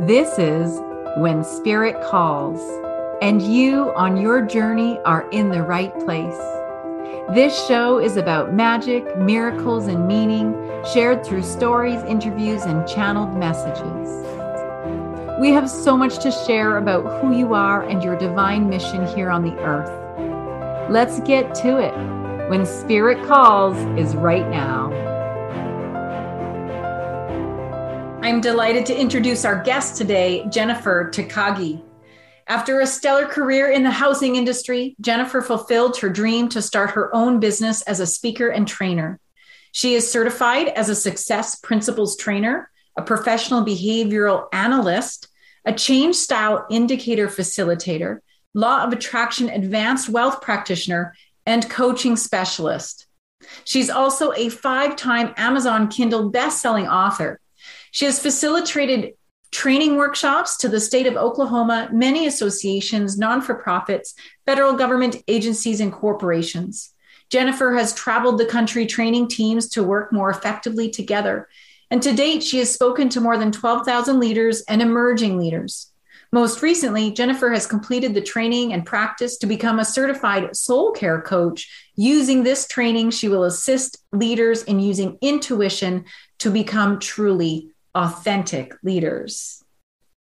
This is When Spirit Calls, and you on your journey are in the right place. This show is about magic, miracles, and meaning shared through stories, interviews, and channeled messages. We have so much to share about who you are and your divine mission here on the earth. Let's get to it. When Spirit Calls is right now. I'm delighted to introduce our guest today, Jennifer Takagi. After a stellar career in the housing industry, Jennifer fulfilled her dream to start her own business as a speaker and trainer. She is certified as a success principles trainer, a professional behavioral analyst, a change style indicator facilitator, law of attraction advanced wealth practitioner, and coaching specialist. She's also a five time Amazon Kindle best-selling author she has facilitated training workshops to the state of Oklahoma, many associations, non for profits, federal government agencies, and corporations. Jennifer has traveled the country training teams to work more effectively together. And to date, she has spoken to more than 12,000 leaders and emerging leaders. Most recently, Jennifer has completed the training and practice to become a certified soul care coach. Using this training, she will assist leaders in using intuition to become truly authentic leaders.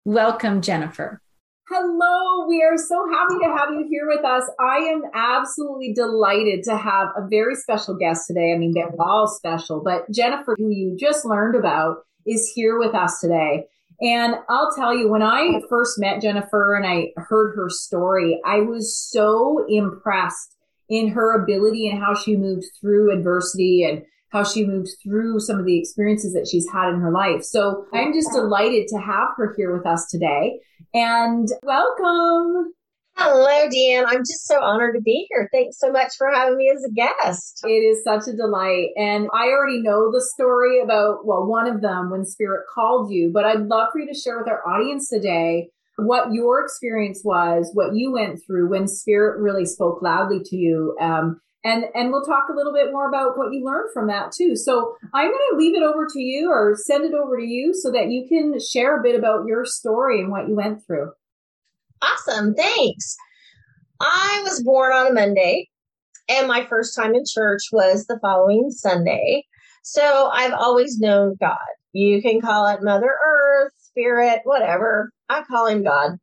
Welcome, Jennifer. Hello, we are so happy to have you here with us. I am absolutely delighted to have a very special guest today. I mean, they're all special, but Jennifer, who you just learned about, is here with us today. And I'll tell you, when I first met Jennifer and I heard her story, I was so impressed in her ability and how she moved through adversity and how she moved through some of the experiences that she's had in her life. So I'm just delighted to have her here with us today. And welcome. Hello, DeeAnne. I'm just so honored to be here. Thanks so much for having me as a guest. It is such a delight. And I already know the story about, well, one of them when Spirit called you, but I'd love for you to share with our audience today what your experience was, what you went through when Spirit really spoke loudly to you, um, and and we'll talk a little bit more about what you learned from that too. So i'm going to leave it over to you or send it over to you so that you can share a bit about your story and what you went through. Awesome. Thanks. I was born on a monday and my first time in church was the following sunday. So i've always known god. You can call it mother earth spirit whatever. I call him god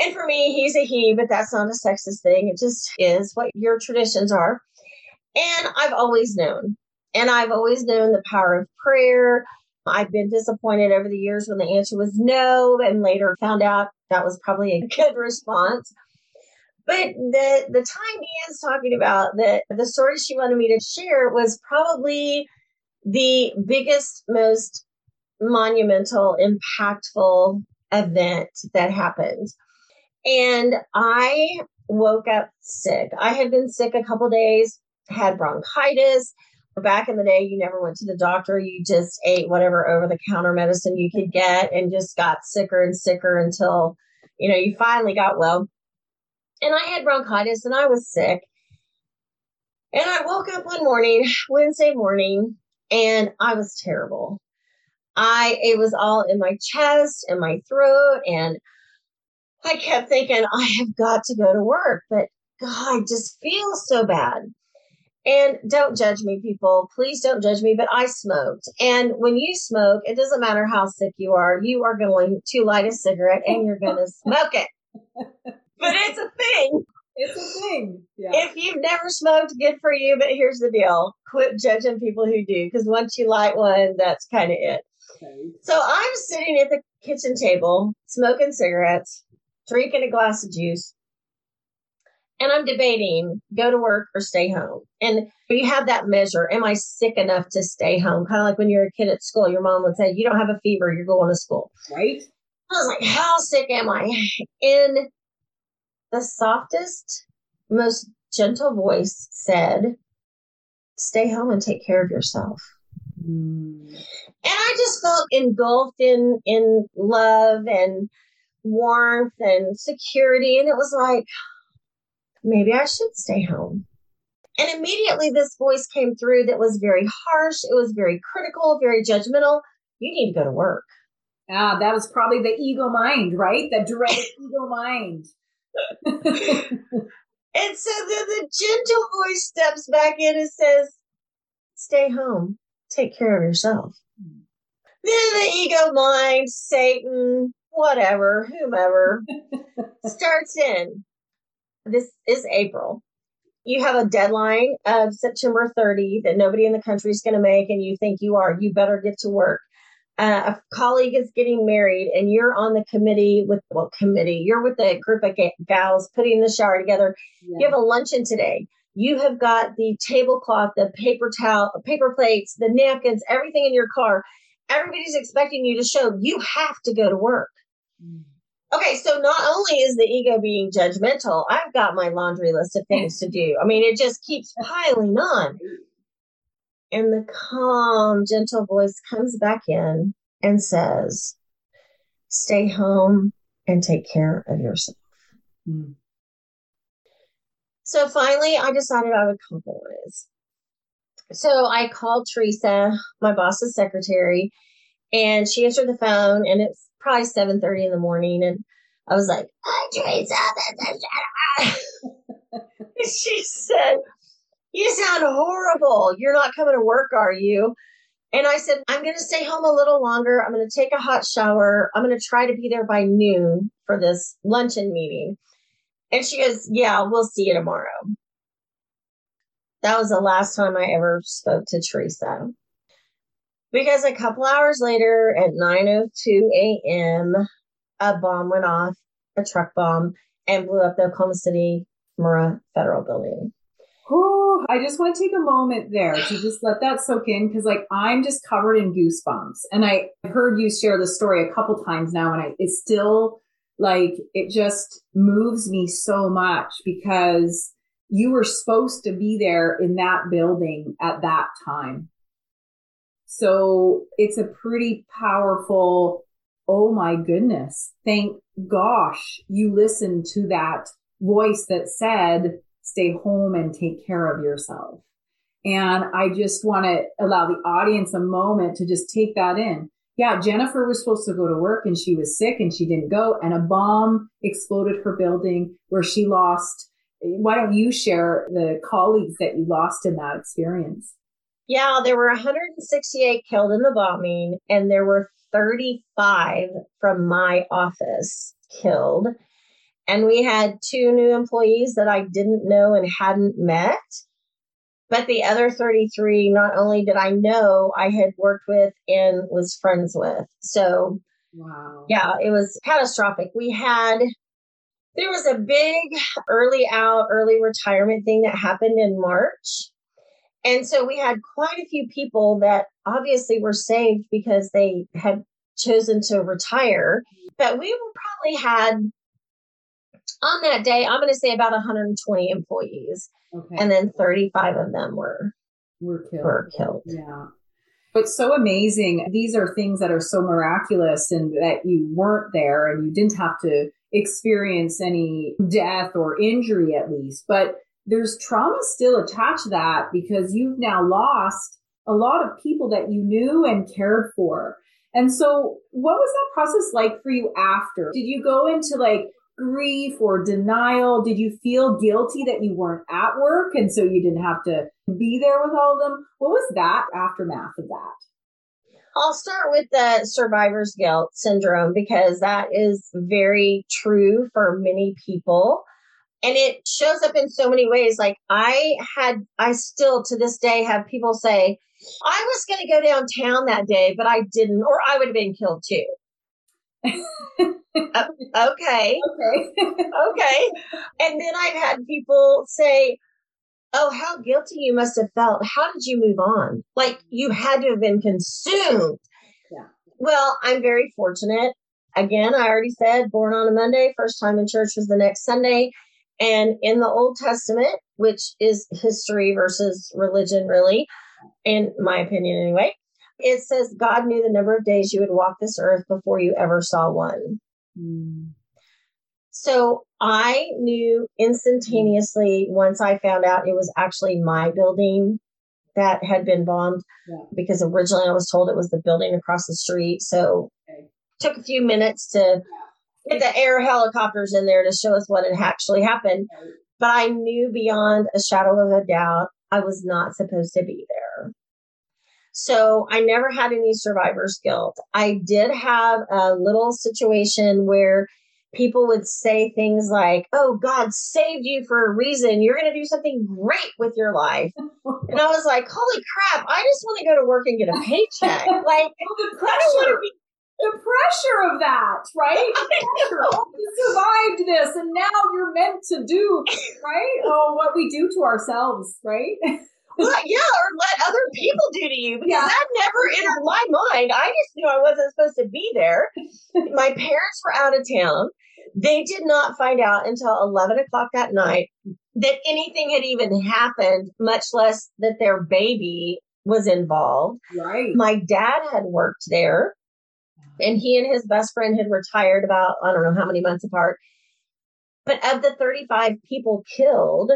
and for me, he's a he, but that's not a sexist thing. It just is what your traditions are. And I've always known. And I've always known the power of prayer. I've been disappointed over the years when the answer was no, and later found out that was probably a good response. But the the time DeeAnne's talking about, the the story she wanted me to share was probably the biggest, most monumental, impactful event that happened. And I woke up sick. I had been sick a couple days, had bronchitis. Back in the day, you never went to the doctor. You just ate whatever over the counter medicine you could get and just got sicker and sicker until, you know, you finally got well. And I had bronchitis and I was sick. And I woke up one morning, Wednesday morning, and I was terrible. I, it was all in my chest and my throat and I kept thinking, I have got to go to work, but God, I just feel so bad. And don't judge me, people. Please don't judge me, but I smoked. And when you smoke, it doesn't matter how sick you are, you are going to light a cigarette and you're going to smoke it. But it's a thing. It's a thing. Yeah. If you've never smoked, good for you. But here's the deal quit judging people who do, because once you light one, that's kind of it. Okay. So I'm sitting at the kitchen table smoking cigarettes drinking a glass of juice, and I'm debating go to work or stay home. And you have that measure. Am I sick enough to stay home? Kind of like when you're a kid at school, your mom would say, You don't have a fever, you're going to school. Right. I was like, How sick am I? In the softest, most gentle voice said, Stay home and take care of yourself. Mm. And I just felt engulfed in in love and warmth and security. And it was like, maybe I should stay home. And immediately this voice came through that was very harsh. It was very critical, very judgmental. You need to go to work. Ah, that was probably the ego mind, right? The dreaded ego mind. and so then the gentle voice steps back in and says, Stay home, take care of yourself. Then the ego mind, Satan, whatever, whomever, starts in. This is April. You have a deadline of September 30 that nobody in the country is going to make, and you think you are. You better get to work. Uh, a colleague is getting married, and you're on the committee with well, committee. You're with a group of gals putting the shower together. Yeah. You have a luncheon today. You have got the tablecloth, the paper towel, paper plates, the napkins, everything in your car. Everybody's expecting you to show. You have to go to work. Mm. Okay, so not only is the ego being judgmental, I've got my laundry list of things to do. I mean, it just keeps piling on. And the calm, gentle voice comes back in and says, Stay home and take care of yourself. Mm. So finally, I decided I would compromise. So I called Teresa, my boss's secretary, and she answered the phone, and it's probably 7.30 in the morning, and I was like, Hi, Teresa. she said, You sound horrible. You're not coming to work, are you? And I said, I'm going to stay home a little longer. I'm going to take a hot shower. I'm going to try to be there by noon for this luncheon meeting. And she goes, Yeah, we'll see you tomorrow. That was the last time I ever spoke to Teresa. Because a couple hours later at 9:02 a.m., a bomb went off, a truck bomb, and blew up the Oklahoma City Murrah Federal Building. Oh, I just want to take a moment there to just let that soak in because, like, I'm just covered in goosebumps, and I heard you share the story a couple times now, and I it's still like it just moves me so much because you were supposed to be there in that building at that time. So it's a pretty powerful, oh my goodness, thank gosh you listened to that voice that said, stay home and take care of yourself. And I just want to allow the audience a moment to just take that in. Yeah, Jennifer was supposed to go to work and she was sick and she didn't go and a bomb exploded her building where she lost. Why don't you share the colleagues that you lost in that experience? Yeah, there were 168 killed in the bombing and there were 35 from my office killed. And we had two new employees that I didn't know and hadn't met. But the other 33, not only did I know, I had worked with and was friends with. So, wow. yeah, it was catastrophic. We had, there was a big early out, early retirement thing that happened in March. And so we had quite a few people that obviously were saved because they had chosen to retire. But we probably had on that day, I'm going to say about 120 employees. Okay. And then 35 of them were were killed. Were killed. Yeah. But so amazing. These are things that are so miraculous and that you weren't there and you didn't have to experience any death or injury at least. But there's trauma still attached to that because you've now lost a lot of people that you knew and cared for. And so what was that process like for you after? Did you go into like grief or denial? Did you feel guilty that you weren't at work and so you didn't have to be there with all of them? What was that aftermath of that? I'll start with the survivor's guilt syndrome because that is very true for many people. And it shows up in so many ways. Like I had, I still to this day have people say, I was going to go downtown that day, but I didn't, or I would have been killed too. uh, okay. Okay. okay. And then I've had people say, Oh, how guilty you must have felt. How did you move on? Like you had to have been consumed. Yeah. Well, I'm very fortunate. Again, I already said born on a Monday, first time in church was the next Sunday. And in the Old Testament, which is history versus religion, really, in my opinion anyway, it says God knew the number of days you would walk this earth before you ever saw one. Mm. So I knew instantaneously once I found out it was actually my building that had been bombed yeah. because originally I was told it was the building across the street. So okay. took a few minutes to get the air helicopters in there to show us what had actually happened. But I knew beyond a shadow of a doubt I was not supposed to be there. So I never had any survivor's guilt. I did have a little situation where people would say things like, Oh, God saved you for a reason. You're going to do something great with your life. and I was like, Holy crap, I just want to go to work and get a paycheck. like, the pressure, be- the pressure of that, right? oh, you survived this and now you're meant to do, right? Oh, what we do to ourselves, right? Well, yeah, or let other people do to you because yeah. that never entered my mind. I just knew I wasn't supposed to be there. my parents were out of town. They did not find out until 11 o'clock that night that anything had even happened, much less that their baby was involved. Right. My dad had worked there and he and his best friend had retired about, I don't know how many months apart. But of the 35 people killed,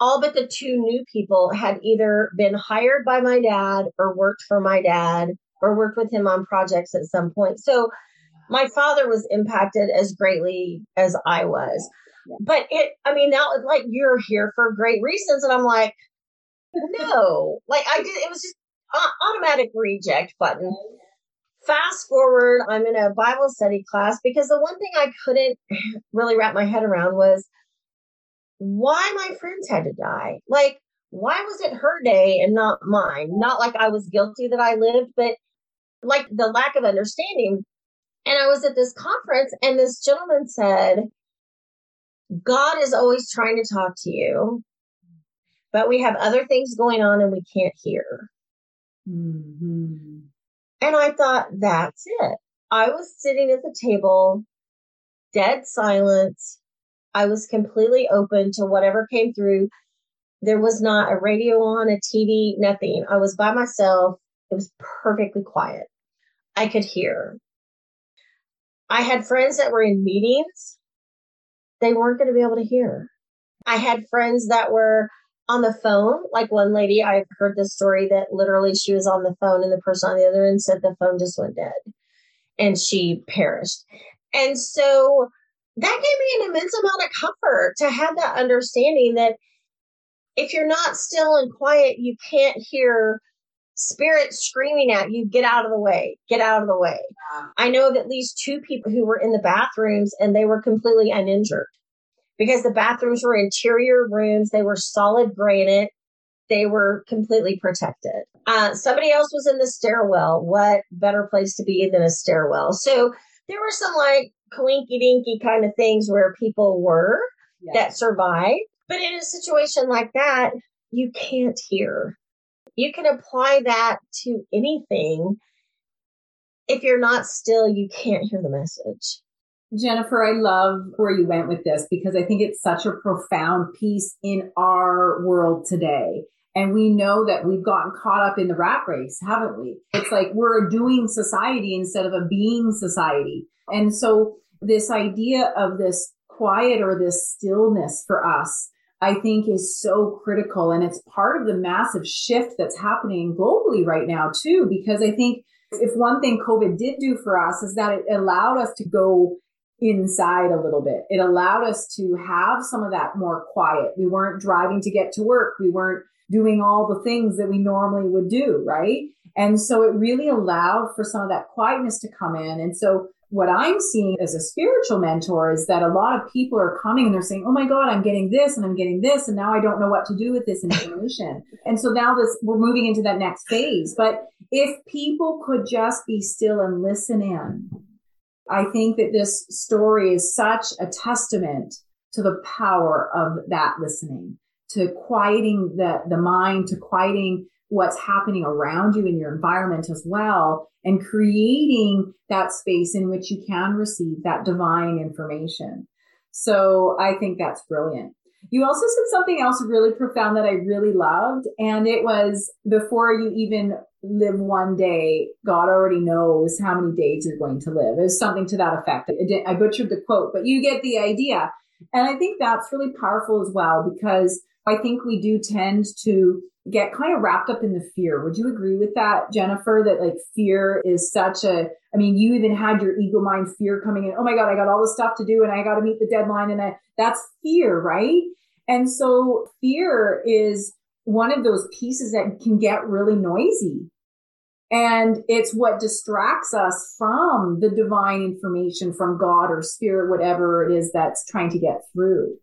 all but the two new people had either been hired by my dad or worked for my dad or worked with him on projects at some point. So my father was impacted as greatly as I was. But it, I mean, now like you're here for great reasons. And I'm like, no, like I did, it was just automatic reject button. Fast forward, I'm in a Bible study class because the one thing I couldn't really wrap my head around was why my friends had to die. Like, why was it her day and not mine? Not like I was guilty that I lived, but like the lack of understanding. And I was at this conference and this gentleman said, God is always trying to talk to you, but we have other things going on and we can't hear. Mm-hmm. And I thought, that's it. I was sitting at the table, dead silence, I was completely open to whatever came through. There was not a radio on, a TV, nothing. I was by myself. It was perfectly quiet. I could hear. I had friends that were in meetings. They weren't going to be able to hear. I had friends that were on the phone. Like one lady, I've heard this story that literally she was on the phone and the person on the other end said the phone just went dead and she perished. And so that gave me an immense amount of comfort to have that understanding that if you're not still and quiet, you can't hear spirit screaming at you, get out of the way, get out of the way. I know of at least two people who were in the bathrooms and they were completely uninjured because the bathrooms were interior rooms. They were solid granite. They were completely protected. Uh, somebody else was in the stairwell. What better place to be than a stairwell? So there were some like coinky dinky kind of things where people were yes. that survived. But in a situation like that, you can't hear. You can apply that to anything. If you're not still, you can't hear the message. Jennifer, I love where you went with this because I think it's such a profound piece in our world today. And we know that we've gotten caught up in the rat race, haven't we? It's like we're a doing society instead of a being society. And so this idea of this quiet or this stillness for us, I think is so critical. And it's part of the massive shift that's happening globally right now too, because I think if one thing COVID did do for us is that it allowed us to go inside a little bit. It allowed us to have some of that more quiet. We weren't driving to get to work. We weren't doing all the things that we normally would do, right? And so it really allowed for some of that quietness to come in. And so what I'm seeing as a spiritual mentor is that a lot of people are coming and they're saying, Oh my God, I'm getting this and I'm getting this. And now I don't know what to do with this information. and so now this, we're moving into that next phase. But if people could just be still and listen in, I think that this story is such a testament to the power of that listening, to quieting the, the mind, to quieting what's happening around you in your environment as well and creating that space in which you can receive that divine information. So I think that's brilliant. You also said something else really profound that I really loved. And it was before you even live one day, God already knows how many days you're going to live. It was something to that effect. I butchered the quote, but you get the idea. And I think that's really powerful as well because I think we do tend to get kind of wrapped up in the fear. Would you agree with that, Jennifer? That like fear is such a, I mean, you even had your ego mind fear coming in. Oh my God, I got all this stuff to do and I got to meet the deadline. And I, that's fear, right? And so fear is one of those pieces that can get really noisy. And it's what distracts us from the divine information from God or spirit, whatever it is that's trying to get through.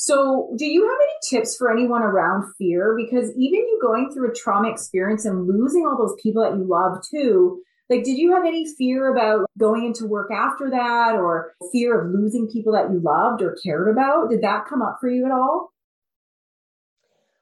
So, do you have any tips for anyone around fear? Because even you going through a trauma experience and losing all those people that you love too, like, did you have any fear about going into work after that or fear of losing people that you loved or cared about? Did that come up for you at all?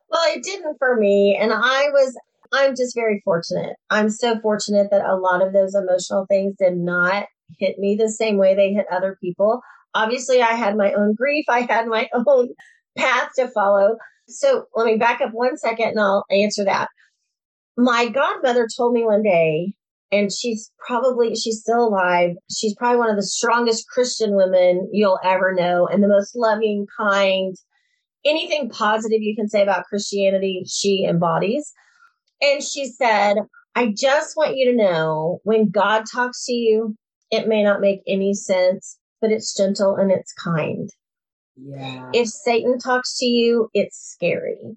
Well, it didn't for me. And I was, I'm just very fortunate. I'm so fortunate that a lot of those emotional things did not hit me the same way they hit other people. Obviously, I had my own grief, I had my own path to follow. So let me back up one second and I'll answer that. My godmother told me one day, and she's probably she's still alive she's probably one of the strongest christian women you'll ever know and the most loving kind anything positive you can say about Christianity, she embodies. And she said, I just want you to know when God talks to you, it may not make any sense, but it's gentle and it's kind. Yeah. If Satan talks to you, it's scary.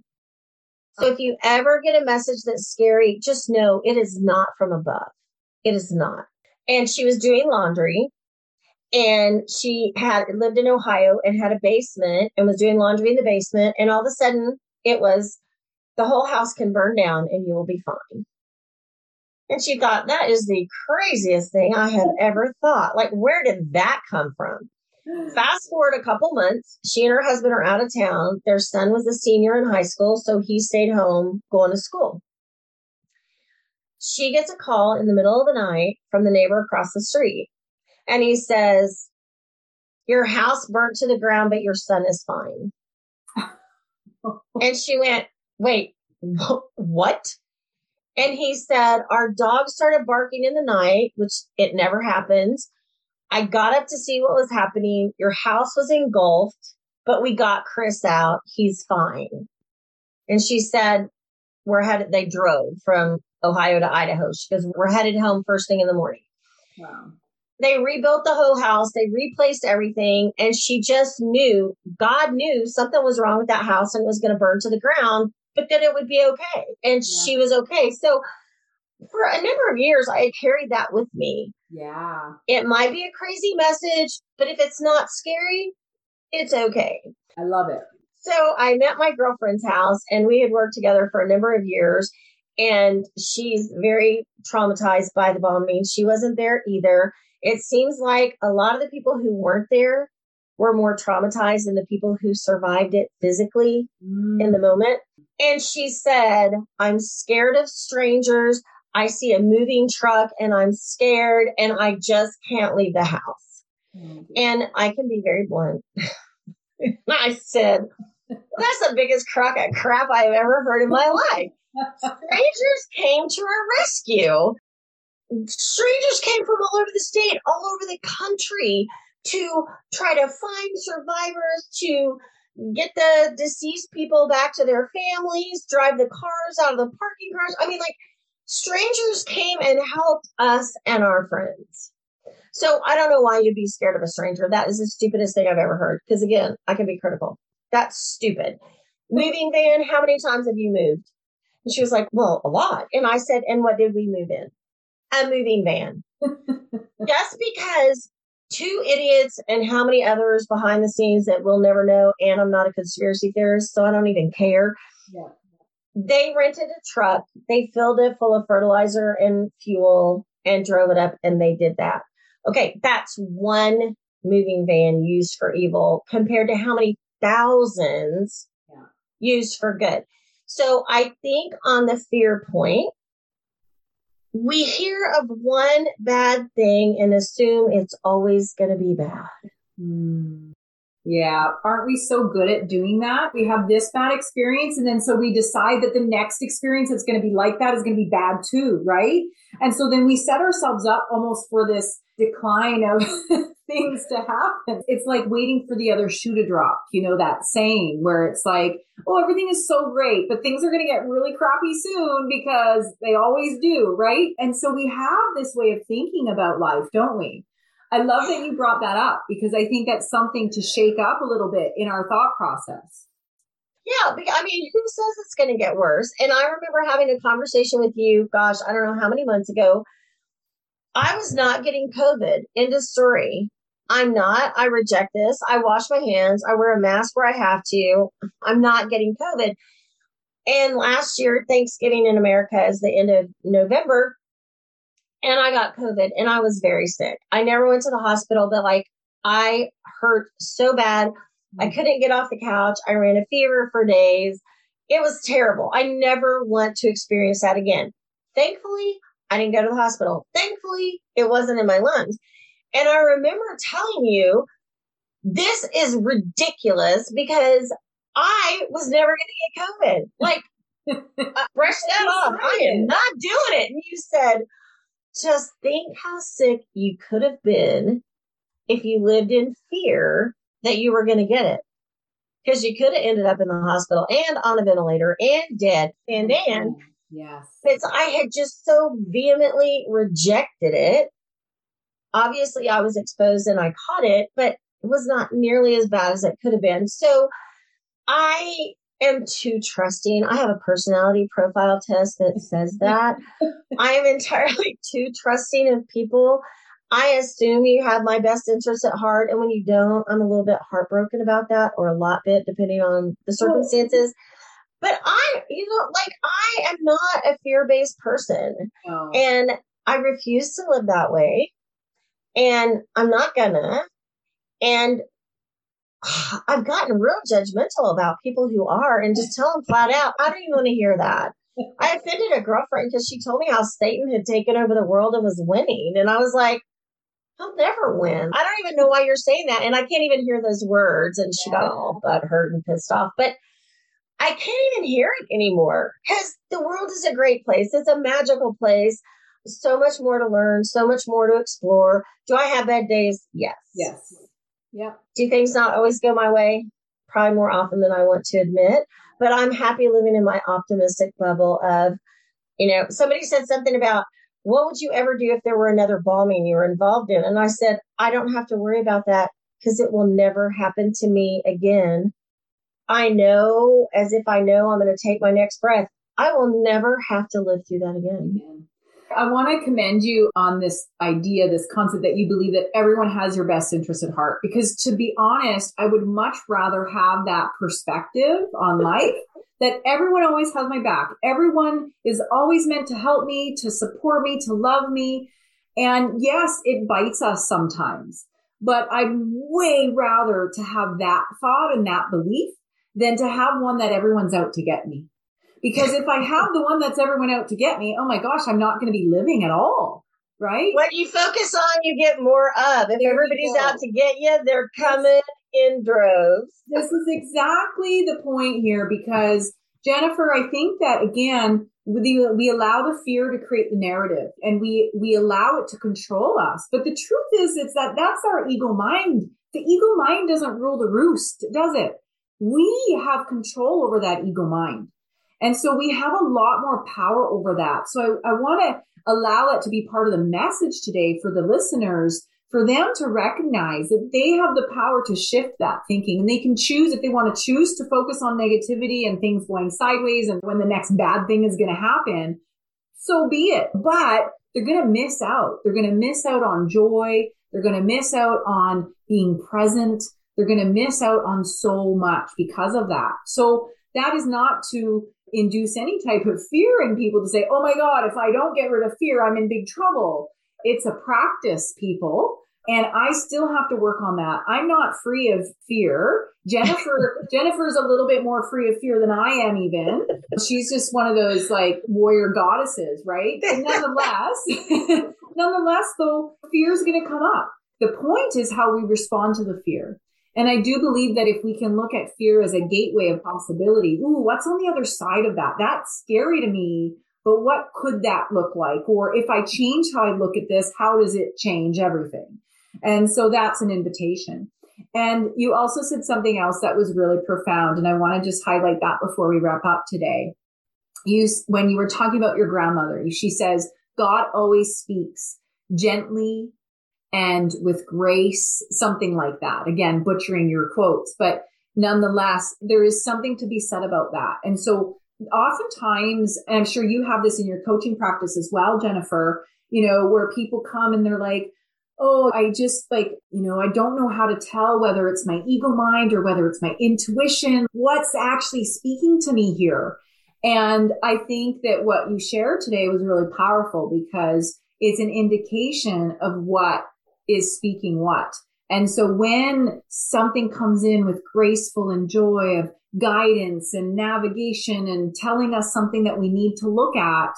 So if you ever get a message that's scary, just know it is not from above. It is not. And she was doing laundry and she had lived in Ohio and had a basement and was doing laundry in the basement. And all of a sudden, it was the whole house can burn down and you will be fine. And she thought, that is the craziest thing I have ever thought. Like, where did that come from? Fast forward a couple months, she and her husband are out of town. Their son was a senior in high school, so he stayed home going to school. She gets a call in the middle of the night from the neighbor across the street and he says, Your house burnt to the ground, but your son is fine. and she went, Wait, what? And he said, Our dog started barking in the night, which it never happens. I got up to see what was happening. Your house was engulfed, but we got Chris out. He's fine. And she said, We're headed, they drove from Ohio to Idaho because we're headed home first thing in the morning. Wow they rebuilt the whole house, they replaced everything, and she just knew, God knew something was wrong with that house and it was going to burn to the ground, but then it would be okay. And yeah. she was okay. So for a number of years, I carried that with me. Yeah. It might be a crazy message, but if it's not scary, it's okay. I love it. So I met my girlfriend's house and we had worked together for a number of years. And she's very traumatized by the bombing. She wasn't there either. It seems like a lot of the people who weren't there were more traumatized than the people who survived it physically mm. in the moment. And she said, I'm scared of strangers. I see a moving truck and I'm scared and I just can't leave the house. Mm. And I can be very blunt. I said, that's the biggest crock of crap I've ever heard in my life. Strangers came to our rescue strangers came from all over the state, all over the country to try to find survivors, to get the deceased people back to their families, drive the cars out of the parking cars. I mean, like, strangers came and helped us and our friends. So I don't know why you'd be scared of a stranger. That is the stupidest thing I've ever heard. Because again, I can be critical. That's stupid. Moving van, how many times have you moved? And she was like, Well, a lot. And I said, And what did we move in? a moving van. Just because two idiots and how many others behind the scenes that we'll never know, and I'm not a conspiracy theorist, so I don't even care. Yeah. They rented a truck, they filled it full of fertilizer and fuel and drove it up, and they did that. Okay, that's one moving van used for evil compared to how many thousands yeah. used for good. So I think on the fear point, we hear of one bad thing and assume it's always going to be bad. Mm. Yeah. Aren't we so good at doing that? We have this bad experience. And then so we decide that the next experience that's going to be like that is going to be bad too. Right. And so then we set ourselves up almost for this decline of things to happen. It's like waiting for the other shoe to drop. You know, that saying where it's like, oh, everything is so great, but things are going to get really crappy soon because they always do. Right. And so we have this way of thinking about life, don't we? I love that you brought that up because I think that's something to shake up a little bit in our thought process. Yeah, I mean, who says it's going to get worse? And I remember having a conversation with you, gosh, I don't know how many months ago. I was not getting COVID. End of story. I'm not. I reject this. I wash my hands. I wear a mask where I have to. I'm not getting COVID. And last year, Thanksgiving in America is the end of November and I got COVID and I was very sick. I never went to the hospital, but like I hurt so bad. I mm-hmm. couldn't get off the couch. I ran a fever for days. It was terrible. I never want to experience that again. Thankfully, I didn't go to the hospital. Thankfully, it wasn't in my lungs. And I remember telling you, this is ridiculous because I was never going to get COVID. Like, brush that off. I am not doing it. And you said, just think how sick you could have been if you lived in fear that you were going to get it. Because you could have ended up in the hospital and on a ventilator and dead. And then, yes, because I had just so vehemently rejected it. Obviously, I was exposed and I caught it, but it was not nearly as bad as it could have been. So I am too trusting. I have a personality profile test that says that. I am entirely too trusting of people. I assume you have my best interests at heart. And when you don't, I'm a little bit heartbroken about that or a lot bit, depending on the circumstances. But I, you know, like I am not a fear based person. Oh. And I refuse to live that way. And I'm not gonna. And I've gotten real judgmental about people who are and just tell them flat out, I don't even want to hear that. I offended a girlfriend because she told me how Satan had taken over the world and was winning. And I was like, He'll never win. I don't even know why you're saying that. And I can't even hear those words. And she got all butt hurt and pissed off. But I can't even hear it anymore because the world is a great place. It's a magical place. So much more to learn, so much more to explore. Do I have bad days? Yes. Yes. Yeah. Do things not always go my way? Probably more often than I want to admit. But I'm happy living in my optimistic bubble of, you know, somebody said something about what would you ever do if there were another bombing you were involved in? And I said, I don't have to worry about that because it will never happen to me again. I know as if I know I'm going to take my next breath. I will never have to live through that again. I want to commend you on this idea, this concept that you believe that everyone has your best interest at heart. Because to be honest, I would much rather have that perspective on life that everyone always has my back. Everyone is always meant to help me, to support me, to love me. And yes, it bites us sometimes, but I'd way rather to have that thought and that belief than to have one that everyone's out to get me. Because if I have the one that's everyone out to get me, oh my gosh, I'm not going to be living at all. Right? What you focus on, you get more of. If there everybody's out to get you, they're coming in droves. This is exactly the point here because Jennifer, I think that again, we, we allow the fear to create the narrative and we, we allow it to control us. But the truth is, it's that that's our ego mind. The ego mind doesn't rule the roost, does it? We have control over that ego mind. And so we have a lot more power over that. So I, I want to allow it to be part of the message today for the listeners, for them to recognize that they have the power to shift that thinking and they can choose if they want to choose to focus on negativity and things going sideways and when the next bad thing is going to happen. So be it. But they're going to miss out. They're going to miss out on joy. They're going to miss out on being present. They're going to miss out on so much because of that. So that is not to induce any type of fear in people to say, oh my God, if I don't get rid of fear, I'm in big trouble. It's a practice, people. And I still have to work on that. I'm not free of fear. Jennifer, Jennifer's a little bit more free of fear than I am even. She's just one of those like warrior goddesses, right? But nonetheless, nonetheless though, fear is going to come up. The point is how we respond to the fear. And I do believe that if we can look at fear as a gateway of possibility, ooh, what's on the other side of that? That's scary to me, but what could that look like? Or if I change how I look at this, how does it change everything? And so that's an invitation. And you also said something else that was really profound. And I want to just highlight that before we wrap up today. You, when you were talking about your grandmother, she says, God always speaks gently and with grace, something like that. Again, butchering your quotes, but nonetheless, there is something to be said about that. And so oftentimes, and I'm sure you have this in your coaching practice as well, Jennifer, you know, where people come and they're like, oh, I just like, you know, I don't know how to tell whether it's my ego mind or whether it's my intuition. What's actually speaking to me here? And I think that what you shared today was really powerful because it's an indication of what is speaking what. And so when something comes in with graceful and joy of guidance and navigation and telling us something that we need to look at,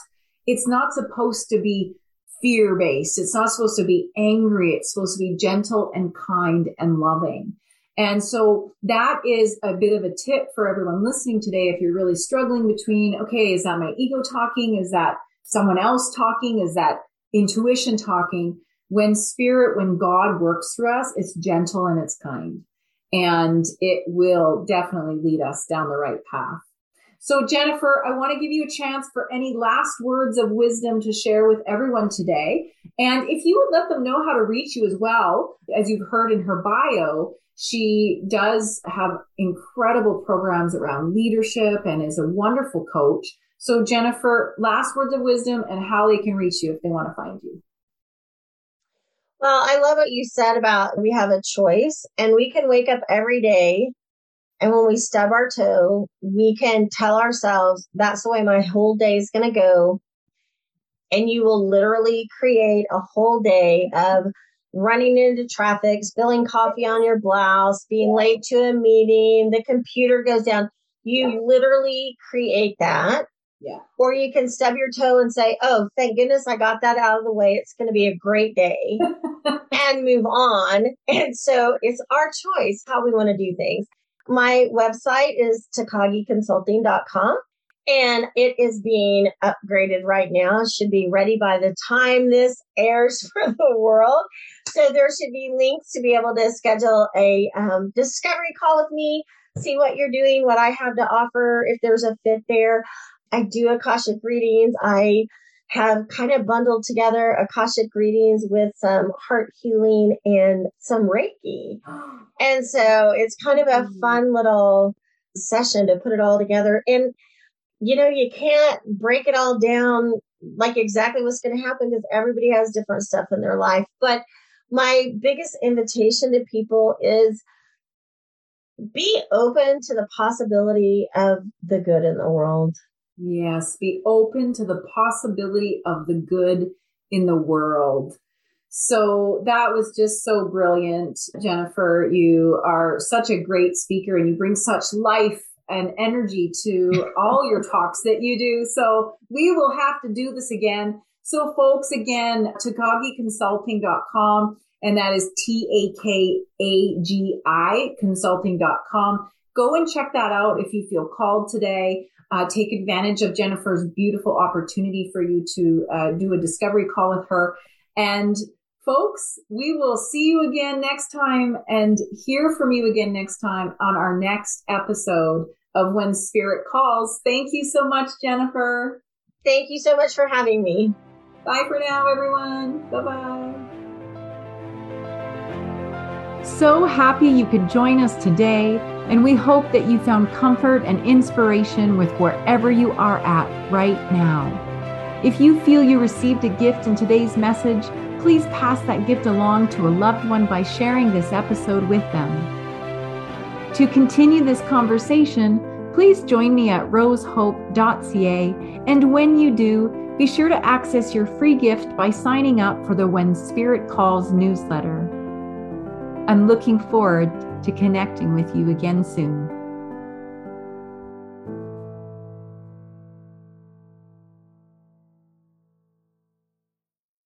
it's not supposed to be fear based. It's not supposed to be angry. It's supposed to be gentle and kind and loving. And so that is a bit of a tip for everyone listening today. If you're really struggling between, okay, is that my ego talking? Is that someone else talking? Is that intuition talking? When spirit, when God works through us, it's gentle and it's kind and it will definitely lead us down the right path. So, Jennifer, I want to give you a chance for any last words of wisdom to share with everyone today. And if you would let them know how to reach you as well, as you've heard in her bio, she does have incredible programs around leadership and is a wonderful coach. So, Jennifer, last words of wisdom and how they can reach you if they want to find you. Well, I love what you said about we have a choice and we can wake up every day and when we stub our toe, we can tell ourselves, that's the way my whole day is going to go. And you will literally create a whole day of running into traffic, spilling coffee on your blouse, being late to a meeting, the computer goes down. You literally create that. Yeah. Or you can stub your toe and say, Oh, thank goodness I got that out of the way. It's going to be a great day and move on. And so it's our choice how we want to do things. My website is takagiconsulting.com and it is being upgraded right now. It should be ready by the time this airs for the world. So there should be links to be able to schedule a um, discovery call with me, see what you're doing, what I have to offer, if there's a fit there. I do Akashic readings. I have kind of bundled together Akashic readings with some heart healing and some Reiki. And so it's kind of a mm. fun little session to put it all together. And, you know, you can't break it all down like exactly what's going to happen because everybody has different stuff in their life. But my biggest invitation to people is be open to the possibility of the good in the world. Yes, be open to the possibility of the good in the world. So that was just so brilliant, Jennifer. You are such a great speaker and you bring such life and energy to all your talks that you do. So we will have to do this again. So folks, again, takagiconsulting.com and that is T-A-K-A-G-I consulting.com. Go and check that out if you feel called today uh, take advantage of Jennifer's beautiful opportunity for you to uh, do a discovery call with her. And folks, we will see you again next time and hear from you again next time on our next episode of When Spirit Calls. Thank you so much, Jennifer. Thank you so much for having me. Bye for now, everyone. Bye bye. So happy you could join us today, and we hope that you found comfort and inspiration with wherever you are at right now. If you feel you received a gift in today's message, please pass that gift along to a loved one by sharing this episode with them. To continue this conversation, please join me at rosehope.ca, and when you do, be sure to access your free gift by signing up for the When Spirit Calls newsletter. I'm looking forward to connecting with you again soon.